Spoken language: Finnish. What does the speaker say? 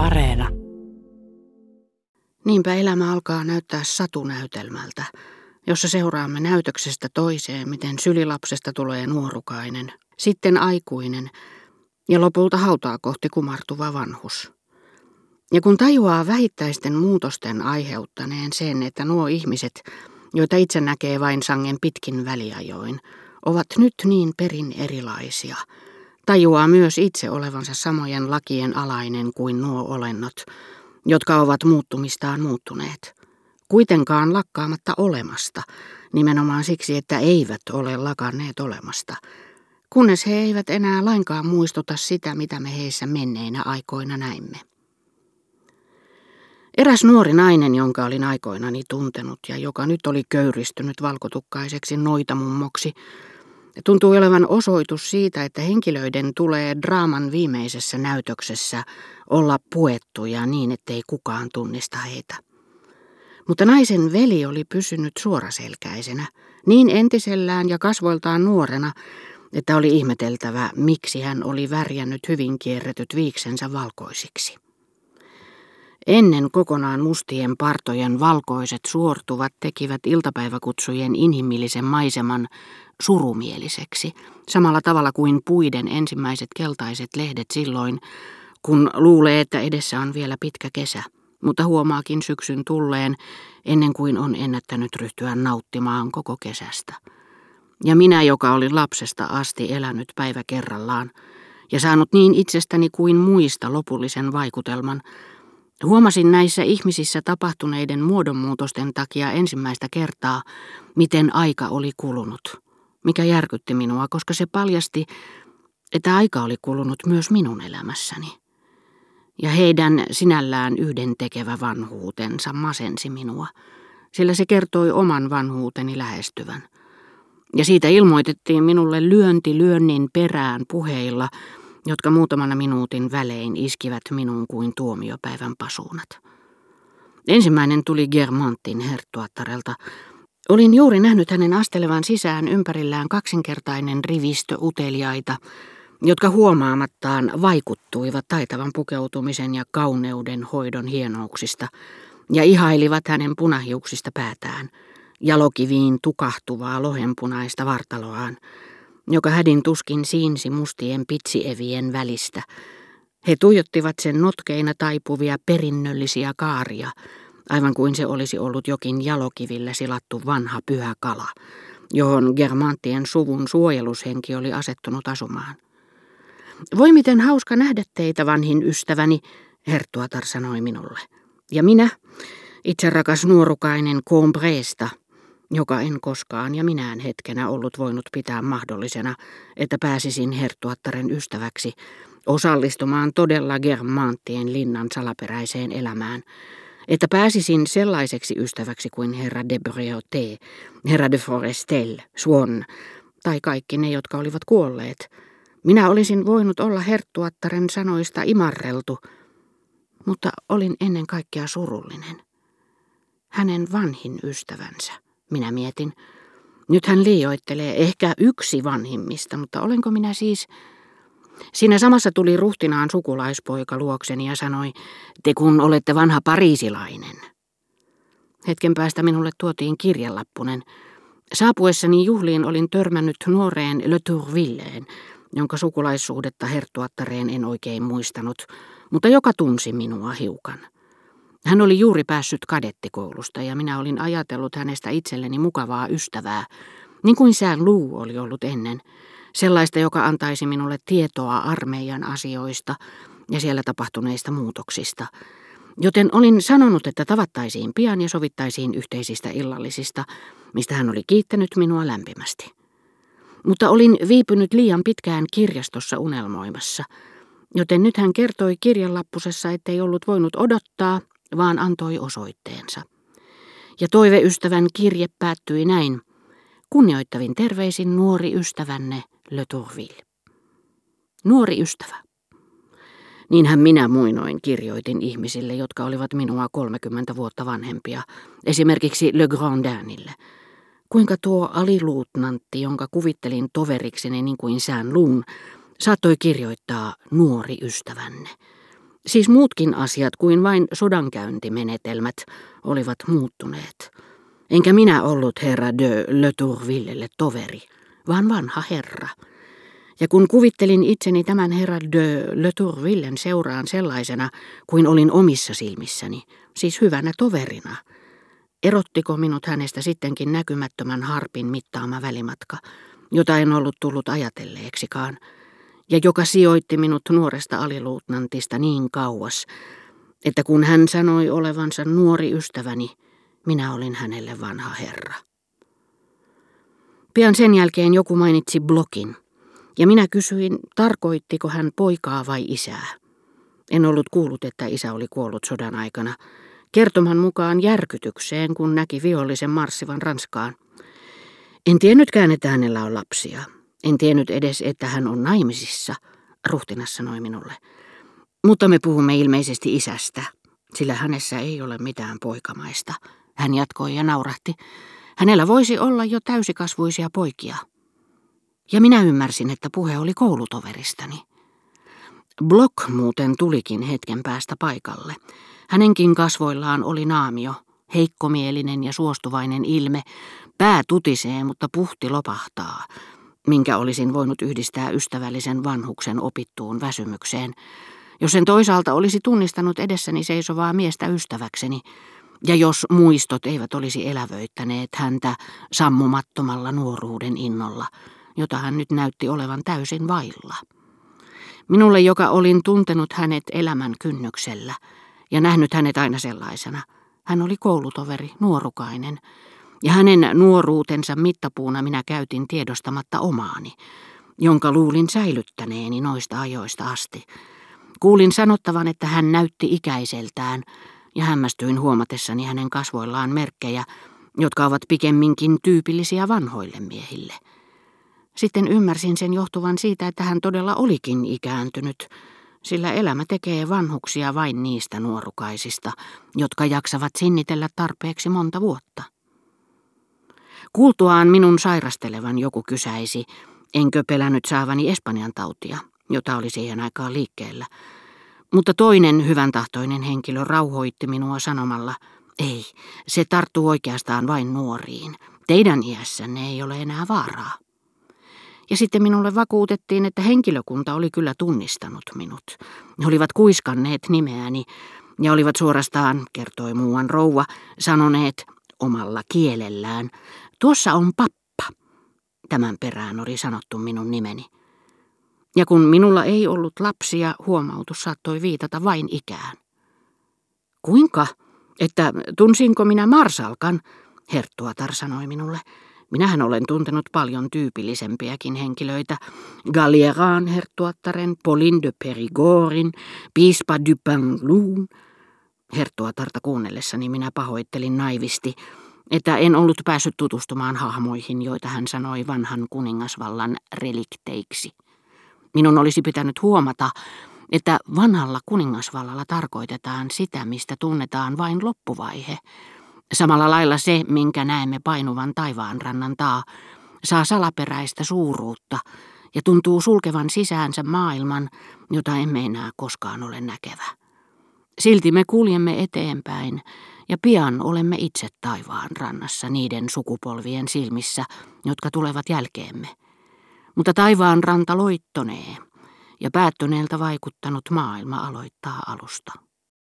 Areena. Niinpä elämä alkaa näyttää satunäytelmältä, jossa seuraamme näytöksestä toiseen, miten sylilapsesta tulee nuorukainen, sitten aikuinen ja lopulta hautaa kohti kumartuva vanhus. Ja kun tajuaa vähittäisten muutosten aiheuttaneen sen, että nuo ihmiset, joita itse näkee vain sangen pitkin väliajoin, ovat nyt niin perin erilaisia, tajuaa myös itse olevansa samojen lakien alainen kuin nuo olennot, jotka ovat muuttumistaan muuttuneet. Kuitenkaan lakkaamatta olemasta, nimenomaan siksi, että eivät ole lakanneet olemasta, kunnes he eivät enää lainkaan muistuta sitä, mitä me heissä menneinä aikoina näimme. Eräs nuori nainen, jonka olin aikoinani tuntenut ja joka nyt oli köyristynyt valkotukkaiseksi noitamummoksi, tuntui olevan osoitus siitä, että henkilöiden tulee draaman viimeisessä näytöksessä olla puettuja niin, ettei kukaan tunnista heitä. Mutta naisen veli oli pysynyt suoraselkäisenä, niin entisellään ja kasvoiltaan nuorena, että oli ihmeteltävä, miksi hän oli värjännyt hyvin kierretyt viiksensä valkoisiksi. Ennen kokonaan mustien partojen valkoiset suortuvat tekivät iltapäiväkutsujen inhimillisen maiseman surumieliseksi, samalla tavalla kuin puiden ensimmäiset keltaiset lehdet silloin, kun luulee, että edessä on vielä pitkä kesä, mutta huomaakin syksyn tulleen ennen kuin on ennättänyt ryhtyä nauttimaan koko kesästä. Ja minä, joka olin lapsesta asti elänyt päivä kerrallaan ja saanut niin itsestäni kuin muista lopullisen vaikutelman, Huomasin näissä ihmisissä tapahtuneiden muodonmuutosten takia ensimmäistä kertaa, miten aika oli kulunut, mikä järkytti minua, koska se paljasti, että aika oli kulunut myös minun elämässäni. Ja heidän sinällään yhdentekevä vanhuutensa masensi minua, sillä se kertoi oman vanhuuteni lähestyvän. Ja siitä ilmoitettiin minulle lyönti lyönnin perään puheilla, jotka muutamana minuutin välein iskivät minuun kuin tuomiopäivän pasuunat. Ensimmäinen tuli Germantin herttuattarelta. Olin juuri nähnyt hänen astelevan sisään ympärillään kaksinkertainen rivistö uteliaita, jotka huomaamattaan vaikuttuivat taitavan pukeutumisen ja kauneuden hoidon hienouksista ja ihailivat hänen punahiuksista päätään, jalokiviin tukahtuvaa lohenpunaista vartaloaan, joka hädin tuskin siinsi mustien pitsievien välistä. He tuijottivat sen notkeina taipuvia perinnöllisiä kaaria, aivan kuin se olisi ollut jokin jalokivillä silattu vanha pyhä kala, johon Germanttien suvun suojelushenki oli asettunut asumaan. Voi miten hauska nähdä teitä, vanhin ystäväni, Herttuatar sanoi minulle. Ja minä, itse rakas nuorukainen Combreesta, joka en koskaan ja minään hetkenä ollut voinut pitää mahdollisena, että pääsisin herttuattaren ystäväksi, osallistumaan todella Germanttien linnan salaperäiseen elämään, että pääsisin sellaiseksi ystäväksi kuin herra de Brioté, herra de Forestel, Swan tai kaikki ne, jotka olivat kuolleet. Minä olisin voinut olla herttuattaren sanoista imarreltu, mutta olin ennen kaikkea surullinen. Hänen vanhin ystävänsä. Minä mietin. Nyt hän liioittelee ehkä yksi vanhimmista, mutta olenko minä siis... Siinä samassa tuli ruhtinaan sukulaispoika luokseni ja sanoi, te kun olette vanha pariisilainen. Hetken päästä minulle tuotiin kirjelappunen. Saapuessani juhliin olin törmännyt nuoreen Le Tourvilleen, jonka sukulaissuhdetta herttuattareen en oikein muistanut, mutta joka tunsi minua hiukan. Hän oli juuri päässyt kadettikoulusta ja minä olin ajatellut hänestä itselleni mukavaa ystävää, niin kuin sään Luu oli ollut ennen, sellaista, joka antaisi minulle tietoa armeijan asioista ja siellä tapahtuneista muutoksista. Joten olin sanonut, että tavattaisiin pian ja sovittaisiin yhteisistä illallisista, mistä hän oli kiittänyt minua lämpimästi. Mutta olin viipynyt liian pitkään kirjastossa unelmoimassa, joten nyt hän kertoi kirjanlappusessa, ettei ollut voinut odottaa, vaan antoi osoitteensa. Ja toiveystävän kirje päättyi näin. Kunnioittavin terveisin nuori ystävänne Le Tourville. Nuori ystävä. Niinhän minä muinoin kirjoitin ihmisille, jotka olivat minua 30 vuotta vanhempia, esimerkiksi Le Grandinille. Kuinka tuo aliluutnantti, jonka kuvittelin toverikseni niin kuin sään luun, saattoi kirjoittaa nuori ystävänne. Siis muutkin asiat kuin vain sodankäyntimenetelmät olivat muuttuneet. Enkä minä ollut herra de Le Tourvillelle toveri, vaan vanha herra. Ja kun kuvittelin itseni tämän herra de Le Tourvillen seuraan sellaisena kuin olin omissa silmissäni, siis hyvänä toverina, erottiko minut hänestä sittenkin näkymättömän harpin mittaama välimatka, jota en ollut tullut ajatelleeksikaan, ja joka sijoitti minut nuoresta aliluutnantista niin kauas, että kun hän sanoi olevansa nuori ystäväni, minä olin hänelle vanha herra. Pian sen jälkeen joku mainitsi blokin, ja minä kysyin, tarkoittiko hän poikaa vai isää. En ollut kuullut, että isä oli kuollut sodan aikana. Kertoman mukaan järkytykseen, kun näki vihollisen marssivan Ranskaan. En tiennytkään, että hänellä on lapsia. En tiennyt edes, että hän on naimisissa, ruhtinas sanoi minulle. Mutta me puhumme ilmeisesti isästä, sillä hänessä ei ole mitään poikamaista. Hän jatkoi ja naurahti. Hänellä voisi olla jo täysikasvuisia poikia. Ja minä ymmärsin, että puhe oli koulutoveristani. Block muuten tulikin hetken päästä paikalle. Hänenkin kasvoillaan oli naamio, heikkomielinen ja suostuvainen ilme. Pää tutisee, mutta puhti lopahtaa, minkä olisin voinut yhdistää ystävällisen vanhuksen opittuun väsymykseen. Jos sen toisaalta olisi tunnistanut edessäni seisovaa miestä ystäväkseni, ja jos muistot eivät olisi elävöittäneet häntä sammumattomalla nuoruuden innolla, jota hän nyt näytti olevan täysin vailla. Minulle, joka olin tuntenut hänet elämän kynnyksellä ja nähnyt hänet aina sellaisena, hän oli koulutoveri, nuorukainen, ja hänen nuoruutensa mittapuuna minä käytin tiedostamatta omaani, jonka luulin säilyttäneeni noista ajoista asti. Kuulin sanottavan, että hän näytti ikäiseltään, ja hämmästyin huomatessani hänen kasvoillaan merkkejä, jotka ovat pikemminkin tyypillisiä vanhoille miehille. Sitten ymmärsin sen johtuvan siitä, että hän todella olikin ikääntynyt, sillä elämä tekee vanhuksia vain niistä nuorukaisista, jotka jaksavat sinnitellä tarpeeksi monta vuotta. Kuultuaan minun sairastelevan joku kysäisi, enkö pelännyt saavani Espanjan tautia, jota oli siihen aikaan liikkeellä, mutta toinen hyvän tahtoinen henkilö rauhoitti minua sanomalla, ei, se tarttuu oikeastaan vain nuoriin. Teidän iässänne ei ole enää vaaraa. Ja sitten minulle vakuutettiin, että henkilökunta oli kyllä tunnistanut minut. He olivat kuiskanneet nimeäni ja olivat suorastaan, kertoi muuan rouva, sanoneet omalla kielellään, tuossa on pappa. Tämän perään oli sanottu minun nimeni. Ja kun minulla ei ollut lapsia, huomautus saattoi viitata vain ikään. Kuinka? Että tunsinko minä Marsalkan? Herttuatar sanoi minulle. Minähän olen tuntenut paljon tyypillisempiäkin henkilöitä. Galieran herttuattaren, Pauline de Perigorin, piispa Dupanlou'n. Herttuatarta kuunnellessani minä pahoittelin naivisti, että en ollut päässyt tutustumaan hahmoihin, joita hän sanoi vanhan kuningasvallan relikteiksi. Minun olisi pitänyt huomata, että vanhalla kuningasvallalla tarkoitetaan sitä, mistä tunnetaan vain loppuvaihe. Samalla lailla se, minkä näemme painuvan taivaan rannan taa, saa salaperäistä suuruutta ja tuntuu sulkevan sisäänsä maailman, jota emme enää koskaan ole näkevä. Silti me kuljemme eteenpäin ja pian olemme itse taivaan rannassa niiden sukupolvien silmissä, jotka tulevat jälkeemme. Mutta taivaan ranta loittonee ja päättyneeltä vaikuttanut maailma aloittaa alusta.